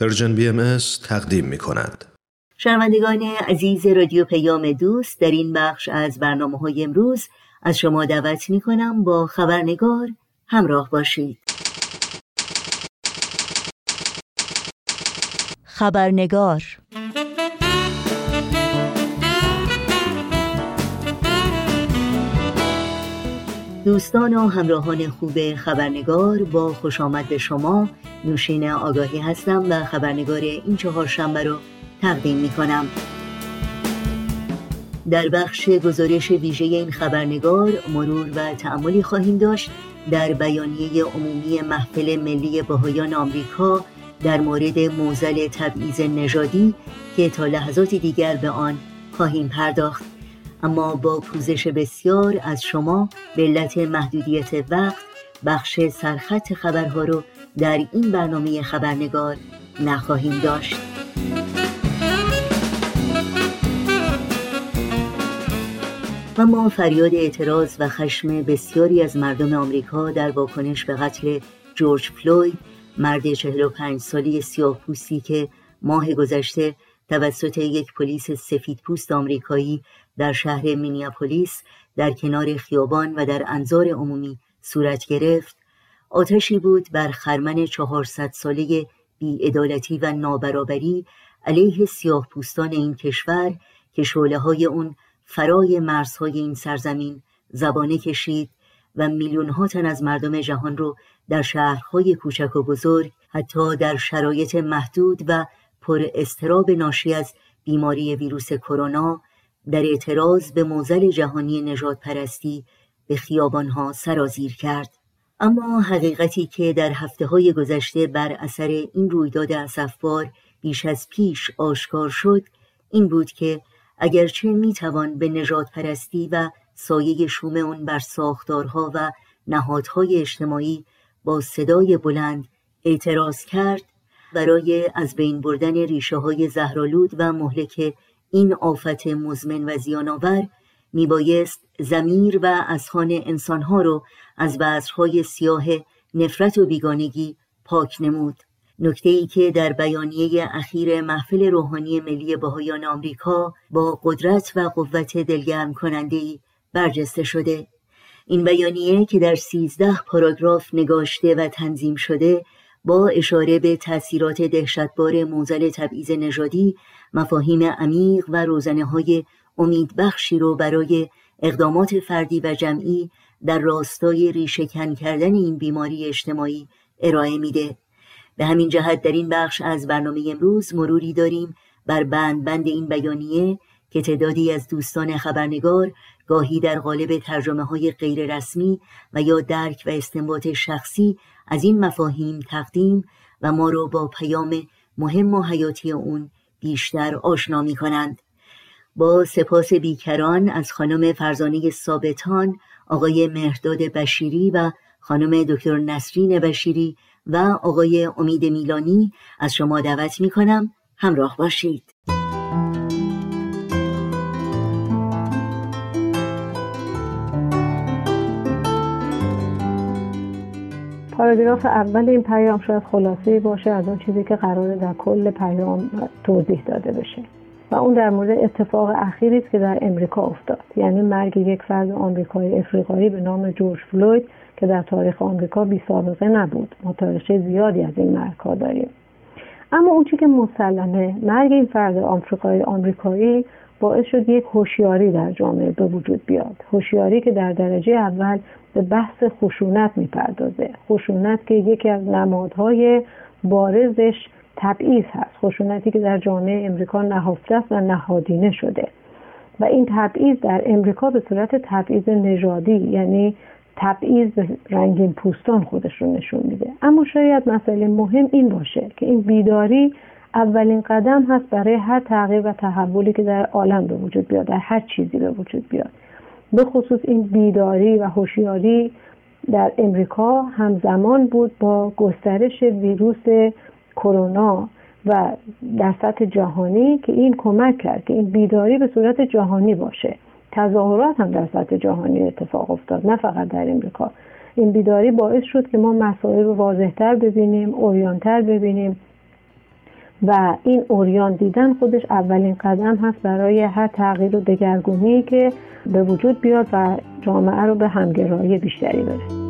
پرژن بی ام تقدیم می کند. شنوندگان عزیز رادیو پیام دوست در این بخش از برنامه های امروز از شما دعوت می کنم با خبرنگار همراه باشید. خبرنگار دوستان و همراهان خوب خبرنگار با خوش آمد به شما. نوشین آگاهی هستم و خبرنگار این چهار شنبه رو تقدیم می کنم در بخش گزارش ویژه این خبرنگار مرور و تعملی خواهیم داشت در بیانیه عمومی محفل ملی بهایان آمریکا در مورد موزل تبعیض نژادی که تا لحظات دیگر به آن خواهیم پرداخت. اما با پوزش بسیار از شما به علت محدودیت وقت بخش سرخط خبرها رو در این برنامه خبرنگار نخواهیم داشت. و ما فریاد اعتراض و خشم بسیاری از مردم آمریکا در واکنش به قتل جورج فلوید مرد 45 سالی سیاه پوستی که ماه گذشته توسط یک پلیس سفید پوست آمریکایی در شهر مینیاپولیس در کنار خیابان و در انظار عمومی صورت گرفت. آتشی بود بر خرمن 400 ساله بیعدالتی و نابرابری علیه سیاه پوستان این کشور که شعله های اون فرای مرزهای این سرزمین زبانه کشید و میلیون ها تن از مردم جهان رو در شهرهای کوچک و بزرگ حتی در شرایط محدود و پر استراب ناشی از بیماری ویروس کرونا در اعتراض به موزل جهانی نجات پرستی به خیابانها سرازیر کرد. اما حقیقتی که در هفته های گذشته بر اثر این رویداد اسفبار بیش از پیش آشکار شد این بود که اگرچه می‌توان به نجات پرستی و سایه شوم اون بر ساختارها و نهادهای اجتماعی با صدای بلند اعتراض کرد برای از بین بردن ریشه های زهرالود و مهلک این آفت مزمن و زیانآور میبایست زمیر و اذهان انسانها رو از بذرهای سیاه نفرت و بیگانگی پاک نمود. نکته ای که در بیانیه اخیر محفل روحانی ملی بهایان آمریکا با قدرت و قوت دلگرم کننده ای برجسته شده. این بیانیه که در سیزده پاراگراف نگاشته و تنظیم شده با اشاره به تأثیرات دهشتبار موزل تبعیض نژادی مفاهیم عمیق و روزنه های امیدبخشی رو برای اقدامات فردی و جمعی در راستای ریشهکن کردن این بیماری اجتماعی ارائه میده. به همین جهت در این بخش از برنامه امروز مروری داریم بر بند بند این بیانیه که تعدادی از دوستان خبرنگار گاهی در قالب ترجمه های غیر رسمی و یا درک و استنباط شخصی از این مفاهیم تقدیم و ما را با پیام مهم و حیاتی اون بیشتر آشنا می کنند. با سپاس بیکران از خانم فرزانه ثابتان، آقای مهرداد بشیری و خانم دکتر نسرین بشیری و آقای امید میلانی از شما دعوت می کنم همراه باشید. پاراگراف اول این پیام شاید خلاصه باشه از اون چیزی که قراره در کل پیام توضیح داده بشه. و اون در مورد اتفاق اخیری است که در امریکا افتاد. یعنی مرگ یک فرد آمریکایی افریقایی به نام جورج فلوید که در تاریخ آمریکا بی سابقه نبود. ما تاریخ زیادی از این مرگها داریم. اما اون که مسلمه مرگ این فرد آمریکایی آمریکایی باعث شد یک هوشیاری در جامعه به وجود بیاد. هوشیاری که در درجه اول به بحث خشونت می‌پردازه. خشونت که یکی از نمادهای بارزش تبعیض هست. خشونتی که در جامعه امریکا نهفته است و نهادینه شده. و این تبعیض در امریکا به صورت تبعیض نژادی یعنی تبعیض به رنگین پوستان خودش رو نشون میده. اما شاید مسئله مهم این باشه که این بیداری اولین قدم هست برای هر تغییر و تحولی که در عالم به وجود بیاد در هر چیزی به وجود بیاد. به خصوص این بیداری و هوشیاری در امریکا همزمان بود با گسترش ویروس کرونا و در سطح جهانی که این کمک کرد که این بیداری به صورت جهانی باشه. تظاهرات هم در سطح جهانی اتفاق افتاد نه فقط در امریکا. این بیداری باعث شد که ما مسائل رو واضحتر ببینیم اوریانتر ببینیم. و این اوریان دیدن خودش اولین قدم هست برای هر تغییر و دگرگونی که به وجود بیاد و جامعه رو به همگرایی بیشتری بره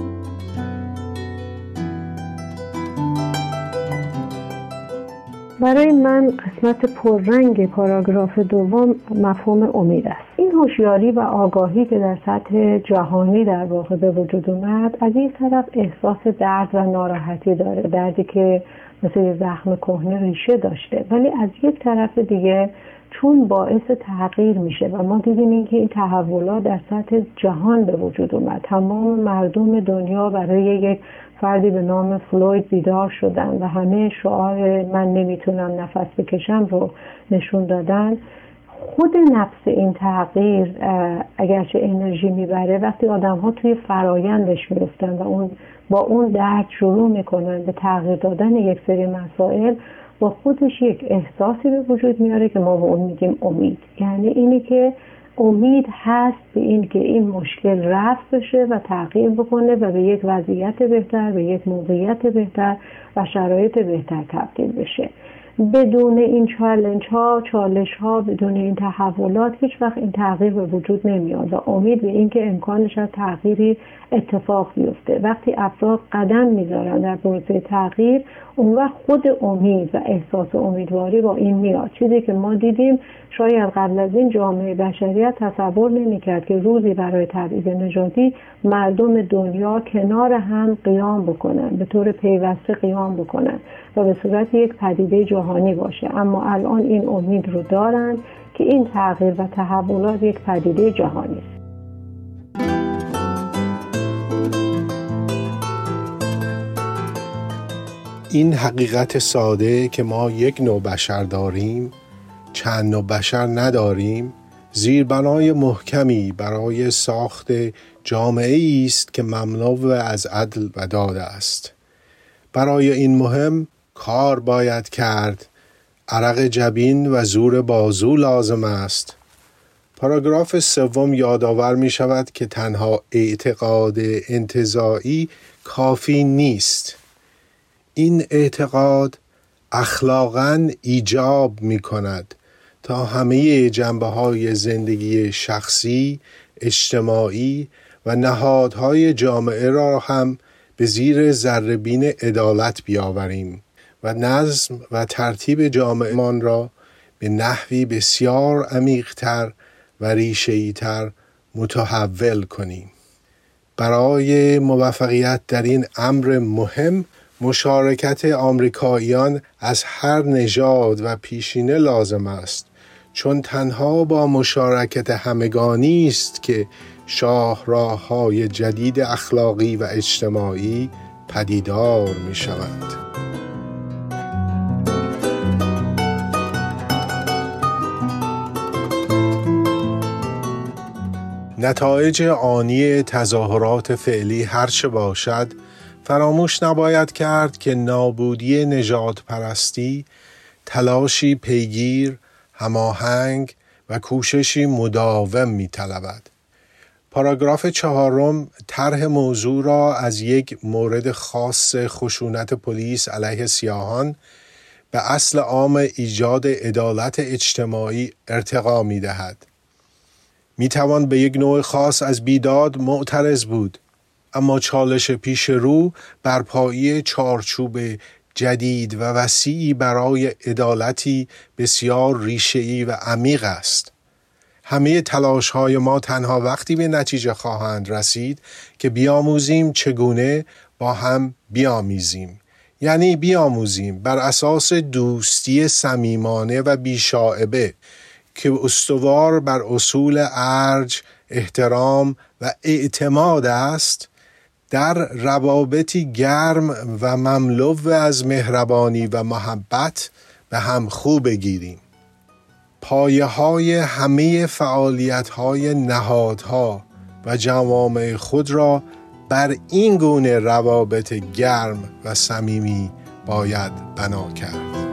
برای من قسمت پررنگ پاراگراف دوم مفهوم امید است. این هوشیاری و آگاهی که در سطح جهانی در واقع به وجود اومد از این طرف احساس درد و ناراحتی داره دردی که مثل زخم کهنه ریشه داشته. ولی از یک طرف دیگه چون باعث تغییر میشه و ما دیدیم اینکه این تحولات در سطح جهان به وجود اومد. تمام مردم دنیا برای یک فردی به نام فلوید بیدار شدن و همه شعار من نمی‌تونم نفس بکشم رو نشون دادن. خود نفس این تغییر اگرچه انرژی می‌بره وقتی آدم ها توی فرایندش میفتن و اون با اون درد شروع می‌کنن به تغییر دادن یک سری مسائل با خودش یک احساسی به وجود میاره که ما به اون میگیم امید. یعنی اینی که امید هست به این که این مشکل رفت بشه و تغییر بکنه و به یک وضعیت بهتر به یک موقعیت بهتر و شرایط بهتر تبدیل بشه. بدون این چالنج ها چالش ها بدون این تحولات هیچ وقت این تغییر به وجود نمیاد و امید به اینکه امکانش از تغییری اتفاق بیفته. وقتی افراد قدم می‌ذارن در پروسه تغییر اون وقت خود امید و احساس امیدواری با این میاد. چیزی که ما دیدیم شاید قبل از این جامعه بشریت تصور نمی‌کرد که روزی برای تبعیض نژادی مردم دنیا کنار هم قیام بکنن به طور پیوسته قیام بکنن و به صورت یک پدیده جهانی باشه. اما الان این امید رو دارن که این تغییر و تحولات یک پدیده جهانی است. این حقیقت ساده که ما یک نوع بشر داریم چند نوع بشر نداریم زیربنای محکمی برای ساخت جامعه است که مملو از عدل و داد است. برای این مهم کار باید کرد. عرق جبین و زور بازو لازم است. پاراگراف سوم یادآور می شود که تنها اعتقاد انتظاعی کافی نیست. این اعتقاد اخلاقا ایجاب می کند تا همه جنبه های زندگی شخصی، اجتماعی و نهادهای جامعه را هم به زیر ذربین عدالت بیاوریم. و نظم و ترتیب جامعهمان را به نحوی بسیار عمیقتر و ریشهیتر متحول کنیم برای موفقیت در این امر مهم مشارکت آمریکاییان از هر نژاد و پیشینه لازم است چون تنها با مشارکت همگانی است که شاهراه های جدید اخلاقی و اجتماعی پدیدار می شوند. نتایج آنی تظاهرات فعلی هرچه باشد فراموش نباید کرد که نابودی نجات پرستی تلاشی پیگیر، هماهنگ و کوششی مداوم می طلبد. پاراگراف چهارم طرح موضوع را از یک مورد خاص خشونت پلیس علیه سیاهان به اصل عام ایجاد عدالت اجتماعی ارتقا می دهد. می توان به یک نوع خاص از بیداد معترض بود. اما چالش پیش رو برپایی چارچوب جدید و وسیعی برای عدالتی بسیار ریشه‌ای و عمیق است. همه تلاش های ما تنها وقتی به نتیجه خواهند رسید که بیاموزیم چگونه با هم بیامیزیم. یعنی بیاموزیم بر اساس دوستی صمیمانه و بیشاعبه. که استوار بر اصول ارج، احترام و اعتماد است در روابطی گرم و مملو از مهربانی و محبت به هم خوب بگیریم. پایه های همه فعالیت های نهادها و جوامع خود را بر این گونه روابط گرم و صمیمی باید بنا کرد.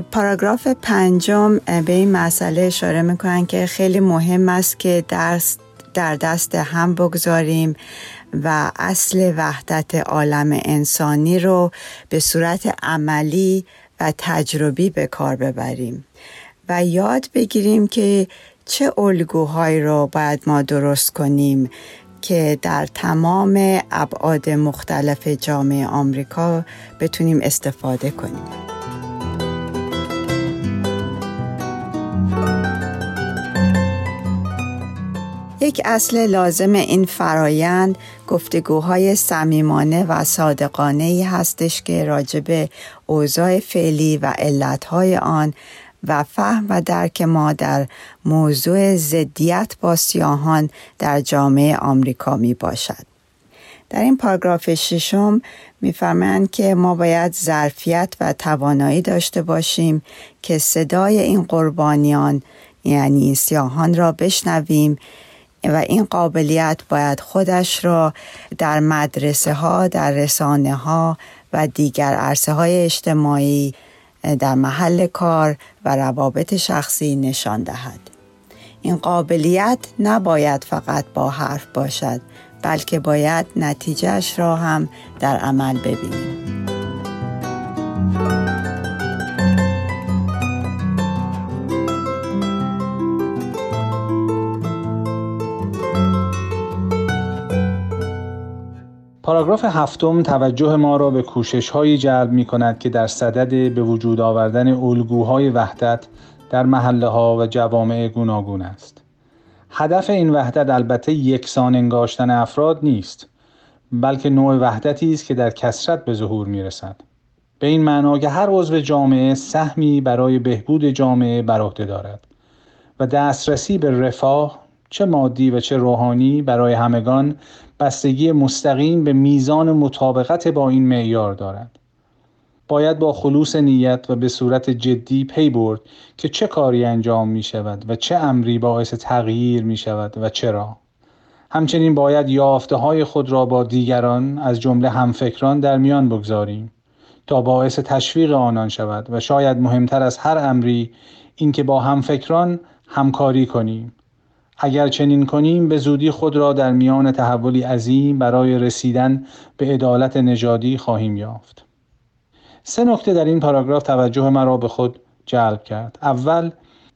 پاراگراف پنجم به این مسئله اشاره می‌کنن که خیلی مهم است که درس در دست هم بگذاریم و اصل وحدت عالم انسانی رو به صورت عملی و تجربی به کار ببریم و یاد بگیریم که چه الگوهایی رو باید ما درست کنیم که در تمام ابعاد مختلف جامعه آمریکا بتونیم استفاده کنیم. یک اصل لازم این فرایند گفتگوهای صمیمانه و صادقانه ای هستش که راجب اوضاع فعلی و علتهای آن و فهم و درک ما در موضوع زدیت با سیاهان در جامعه آمریکا می باشد. در این پاراگراف ششم میفرمایند که ما باید ظرفیت و توانایی داشته باشیم که صدای این قربانیان یعنی سیاهان را بشنویم و این قابلیت باید خودش را در مدرسه ها، در رسانه ها و دیگر عرصه های اجتماعی در محل کار و روابط شخصی نشان دهد. این قابلیت نباید فقط با حرف باشد بلکه باید نتیجهش را هم در عمل ببینیم. پاراگراف هفتم توجه ما را به کوشش هایی جلب می کند که در صدد به وجود آوردن الگوهای وحدت در محله ها و جوامع گوناگون است. هدف این وحدت البته یکسان انگاشتن افراد نیست بلکه نوع وحدتی است که در کسرت به ظهور می رسد. به این معنا که هر عضو جامعه سهمی برای بهبود جامعه بر عهده دارد و دسترسی به رفاه چه مادی و چه روحانی برای همگان بستگی مستقیم به میزان مطابقت با این معیار دارد باید با خلوص نیت و به صورت جدی پی برد که چه کاری انجام می شود و چه امری باعث تغییر می شود و چرا. همچنین باید یافته های خود را با دیگران از جمله همفکران در میان بگذاریم تا باعث تشویق آنان شود و شاید مهمتر از هر امری اینکه با همفکران همکاری کنیم. اگر چنین کنیم به زودی خود را در میان تحولی عظیم برای رسیدن به عدالت نژادی خواهیم یافت. سه نکته در این پاراگراف توجه مرا به خود جلب کرد. اول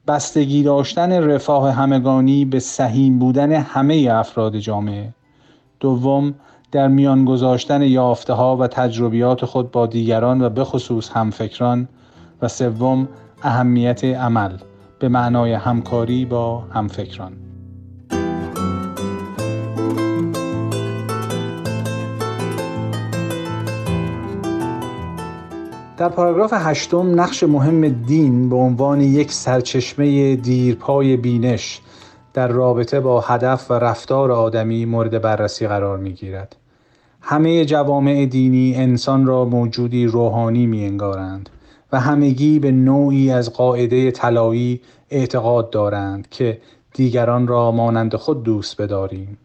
بستگی داشتن رفاه همگانی به سهیم بودن همه افراد جامعه. دوم در میان گذاشتن یافته ها و تجربیات خود با دیگران و به خصوص همفکران. و سوم اهمیت عمل به معنای همکاری با همفکران. در پاراگراف هشتم نقش مهم دین به عنوان یک سرچشمه دیرپای بینش در رابطه با هدف و رفتار آدمی مورد بررسی قرار می گیرد. همه جوامع دینی انسان را موجودی روحانی می انگارند و همگی به نوعی از قاعده طلایی اعتقاد دارند که دیگران را مانند خود دوست بداریم.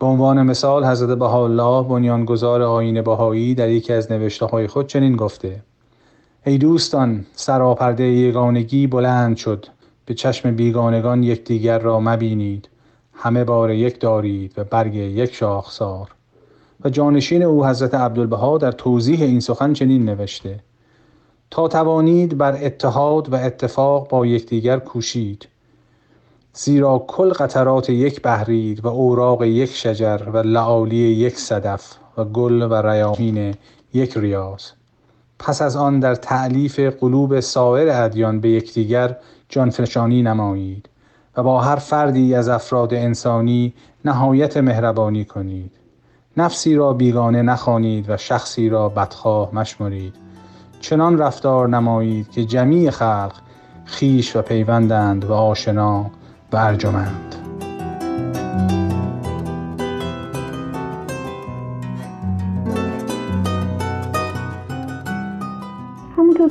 به عنوان مثال حضرت بهاءالله بنیانگذار آین بهایی در یکی از نوشته های خود چنین گفته ای دوستان سراپرده یگانگی بلند شد. به چشم بیگانگان یکدیگر را مبینید. همه بار یک دارید و برگ یک شاخسار و جانشین او حضرت عبدالبها در توضیح این سخن چنین نوشته تا توانید بر اتحاد و اتفاق با یکدیگر کوشید. زیرا کل قطرات یک بهرید و اوراق یک شجر و لعالی یک صدف و گل و ریاحین یک ریاض. پس از آن در تعلیف قلوب سایر ادیان به یکدیگر جانفشانی نمایید و با هر فردی از افراد انسانی نهایت مهربانی کنید. نفسی را بیگانه نخوانید و شخصی را بدخواه مشمرید. چنان رفتار نمایید که جمیع خلق خیش و پیوندند و آشنا و ارجمند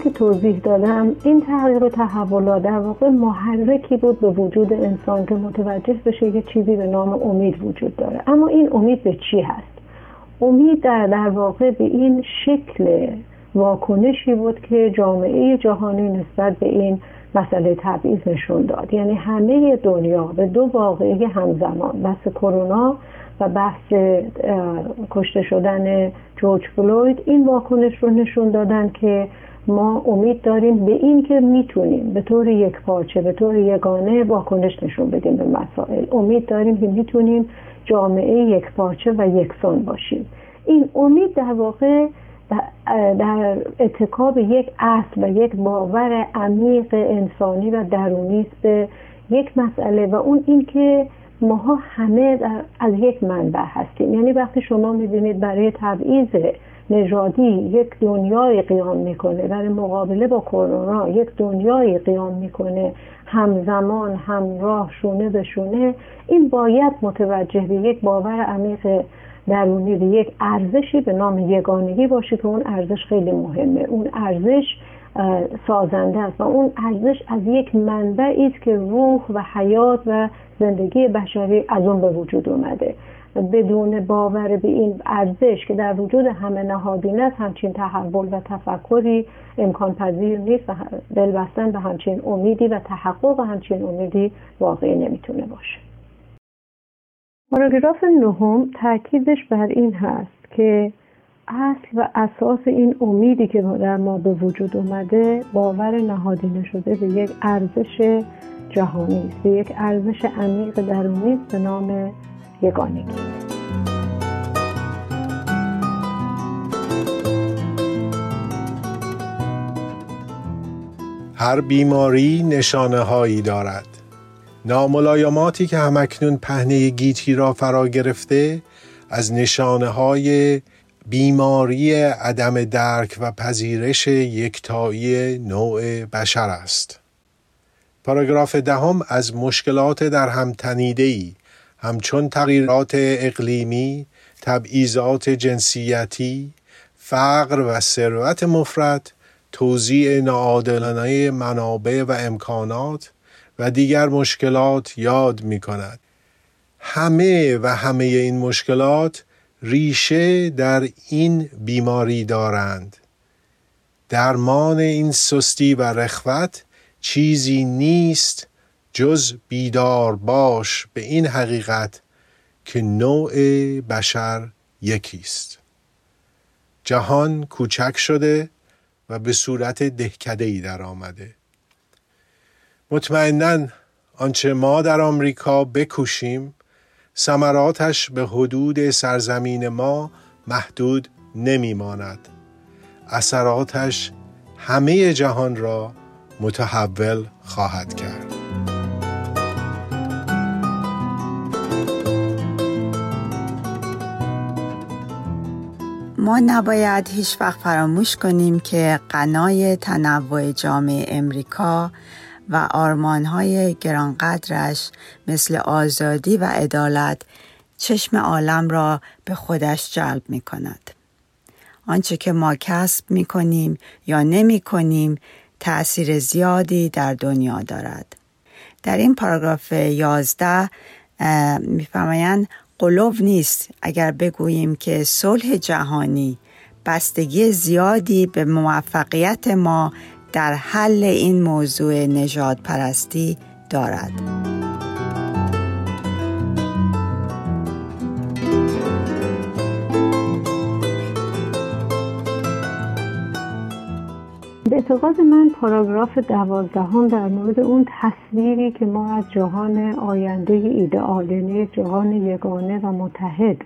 که توضیح دادم این تغییر و تحولات در واقع محرکی بود به وجود انسان که متوجه بشه که چیزی به نام امید وجود داره. اما این امید به چی هست؟ امید در, در واقع به این شکل واکنشی بود که جامعه جهانی نسبت به این مسئله تبعیض نشون داد. یعنی همه دنیا به دو واقعه همزمان بحث کرونا و بحث کشته شدن جورج فلوید این واکنش رو نشون دادن که ما امید داریم به این که می‌تونیم به طور یک پارچه به طور یگانه واکنش نشون بدیم به مسائل. امید داریم که می‌تونیم جامعه یک پارچه و یکسان باشیم. این امید در واقع در اتکاب یک اصل و یک باور عمیق انسانی و درونی است. به یک مسئله و اون این که ماها همه از یک منبع هستیم. یعنی وقتی شما می‌بینید برای تبعیض نژادی یک دنیای قیام می‌کنه برای مقابله با کرونا یک دنیای قیام می‌کنه همزمان همراه شونه به شونه این باید متوجه به یک باور عمیق درونی به یک ارزشی به نام یگانگی باشه که اون ارزش خیلی مهمه. اون ارزش سازنده است و اون ارزش از یک منبعی است که روح و حیات و زندگی بشری از اون به وجود اومده. بدون باور به این ارزش که در وجود همه نهادین است همچین تحول و تفکری امکان پذیر نیست و دل بستن به همچین امیدی و تحقق همچین امیدی واقعی نمی‌تونه باشه. پاراگراف نهم تاکیدش بر این هست که اصل و اساس این امیدی که در ما به وجود اومده باور نهادینه شده به یک ارزش جهانی است به یک ارزش عمیق درونی به نام یگانگی. هر بیماری نشانه هایی دارد. ناملایماتی که همکنون پهنه گیتی را فرا گرفته از نشانه های بیماری عدم درک و پذیرش یکتایی نوع بشر است. پاراگراف دهم از مشکلات در هم ای همچون تغییرات اقلیمی، تبعیضات جنسیتی، فقر و ثروت مفرد، توزیع ناعادلانه منابع و امکانات و دیگر مشکلات یاد می کند. همه و همه این مشکلات ریشه در این بیماری دارند. درمان این سستی و رخوت چیزی نیست جز بیدار باش به این حقیقت که نوع بشر یکیست جهان کوچک شده و به صورت دهکده ای در آمده مطمئنا آنچه ما در آمریکا بکوشیم ثمراتش به حدود سرزمین ما محدود نمیماند. اثراتش همه جهان را متحول خواهد کرد. ما نباید هیچ وقت فراموش کنیم که قنای تنوع جامعه امریکا و آرمانهای گرانقدرش مثل آزادی و عدالت چشم عالم را به خودش جلب می کند. آنچه که ما کسب می کنیم یا نمی کنیم تأثیر زیادی در دنیا دارد. در این پاراگراف یازده میفرمایند قلوب نیست اگر بگوییم که صلح جهانی بستگی زیادی به موفقیت ما در حل این موضوع نجات پرستی دارد. به اعتقاد من پاراگراف دوازدهم در مورد اون تصویری که ما از جهان آینده ایدئال یعنی جهان یگانه و متحد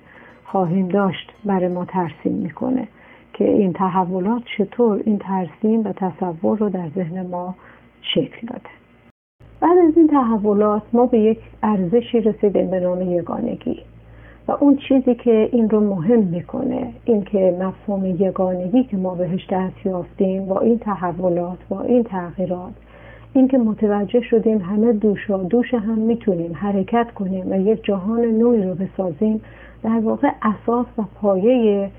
خواهیم داشت برای ما ترسیم می‌کنه که این تحولات چطور این ترسیم و تصور رو در ذهن ما شکل داده. بعد از این تحولات ما به یک ارزشی رسیدیم به نام یگانگی. و اون چیزی که این رو مهم می‌کنه این که مفهوم یگانگی که ما بهش دست یافتیم با این تحولات با این تغییرات این که متوجه شدیم همه دوشا دوش هم می‌تونیم حرکت کنیم و یک جهان نوعی رو بسازیم در واقع اساس و پایه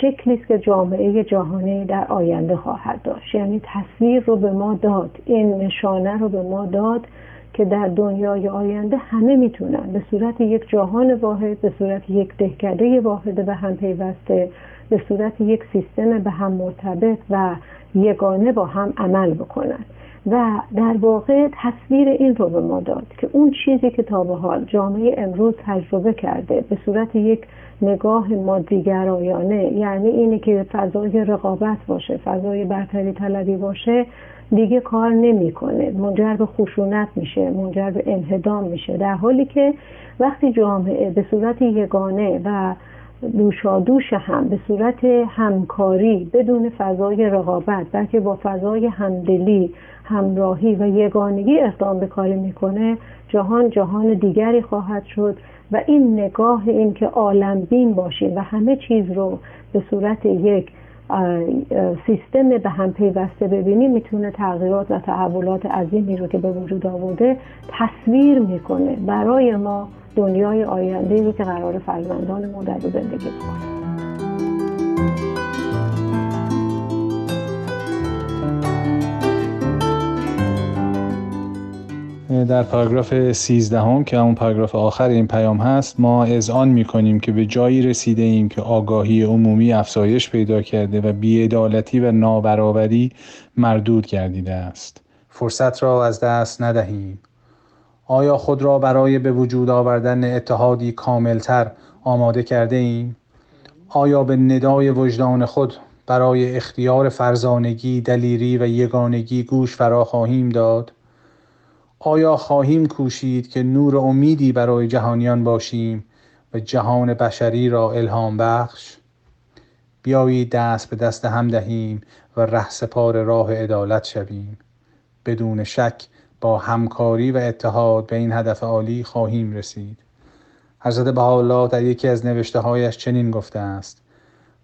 شکلی است که جامعه جهانی در آینده خواهد داشت. یعنی تصویر رو به ما داد این نشانه رو به ما داد که در دنیای آینده همه می‌تونن. به صورت یک جهان واحد به صورت یک دهکده واحد به هم پیوسته به صورت یک سیستم به هم مرتبط و یگانه با هم عمل بکنن. و در واقع تصویر این رو به ما داد که اون چیزی که تا به حال جامعه امروز تجربه کرده به صورت یک نگاه مادیگرایانه یعنی اینه که فضای رقابت باشه فضای برتری طلبی باشه دیگه کار نمی‌کنه. منجر به خشونت میشه منجر به انهدام میشه. در حالی که وقتی جامعه به صورت یگانه و دوشادوش هم به صورت همکاری بدون فضای رقابت بلکه با فضای همدلی همراهی و یگانگی اقدام به کاری می‌کنه جهان جهان دیگری خواهد شد و این نگاه این که عالم بین باشیم و همه چیز رو به صورت یک سیستم به هم پیوسته ببینیم می‌تونه تغییرات و تحولات عظیمی رو که به وجود آورده تصویر می‌کنه. برای ما دنیای آینده رو که قرار فرزندان ما در زندگی بکنه در پاراگراف 13 هم که اون پاراگراف آخر این پیام هست ما اذعان می کنیم که به جایی رسیده ایم که آگاهی عمومی افزایش پیدا کرده و بیعدالتی و نابرابری مردود گردیده است. فرصت را از دست ندهیم. آیا خود را برای به وجود آوردن اتحادی کاملتر آماده کرده ایم؟ آیا به ندای وجدان خود برای اختیار فرزانگی، دلیری و یگانگی گوش فرا خواهیم داد؟ آیا خواهیم کوشید که نور امیدی برای جهانیان باشیم و جهان بشری را الهام بخش؟ بیایید دست به دست هم دهیم و رهسپار راه عدالت شویم بدون شک با همکاری و اتحاد به این هدف عالی خواهیم رسید. حضرت بهاءالله در یکی از نوشته هایش چنین گفته است.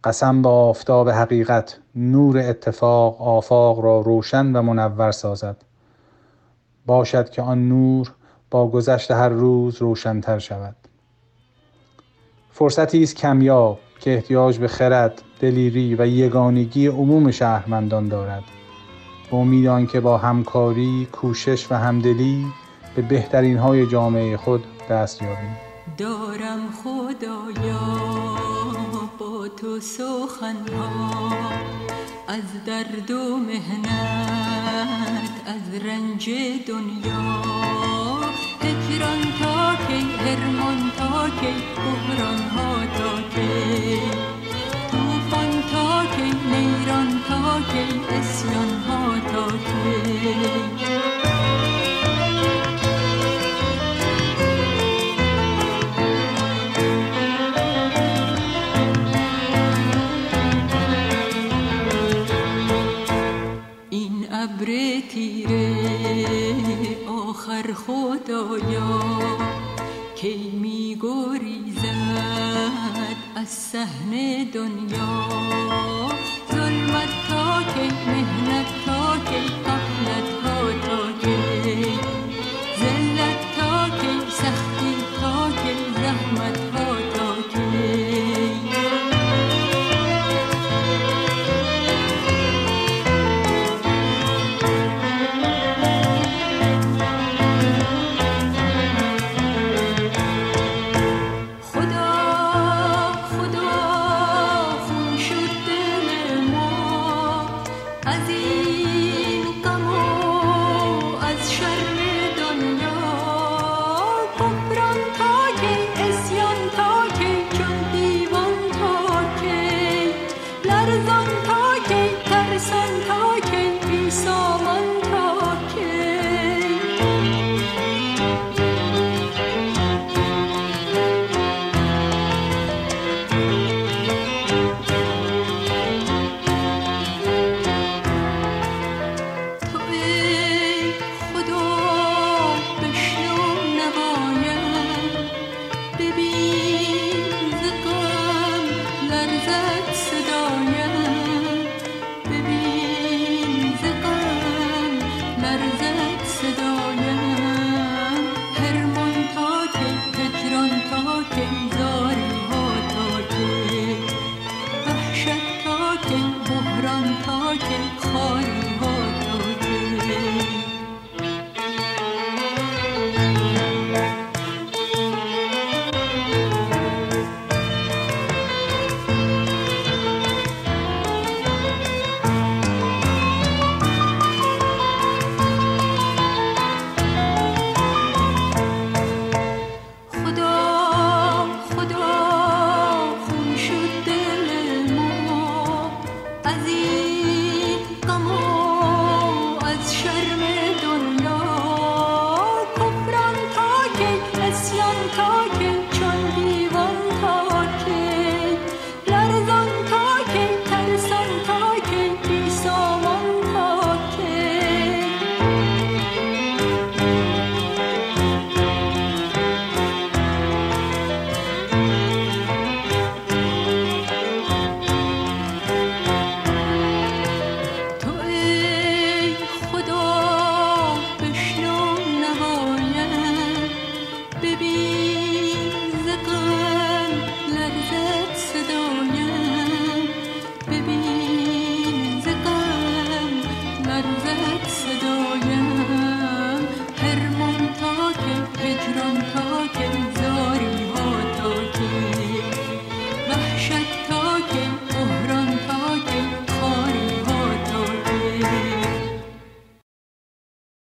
قسم با آفتاب حقیقت نور اتفاق آفاق را روشن و منور سازد. باشد که آن نور با گذشت هر روز روشنتر شود. فرصتی است کمیاب که احتیاج به خرد دلیری و یگانگی عموم شهرمندان دارد. با امید که با همکاری کوشش و همدلی به بهترین های جامعه خود دست یابیم. دارم خدایا با تو سخنها. از درد و مهنت از رنج دنیا. هجران تا کی هرمان تا کی بحران ها تا کی. توفان تا کی نیران تا کی. اسیان ها تا کی خدایا کی می گریزد از صحن دنیا. ظلمت تا کی مهنت تا کی غفلت ها تا کی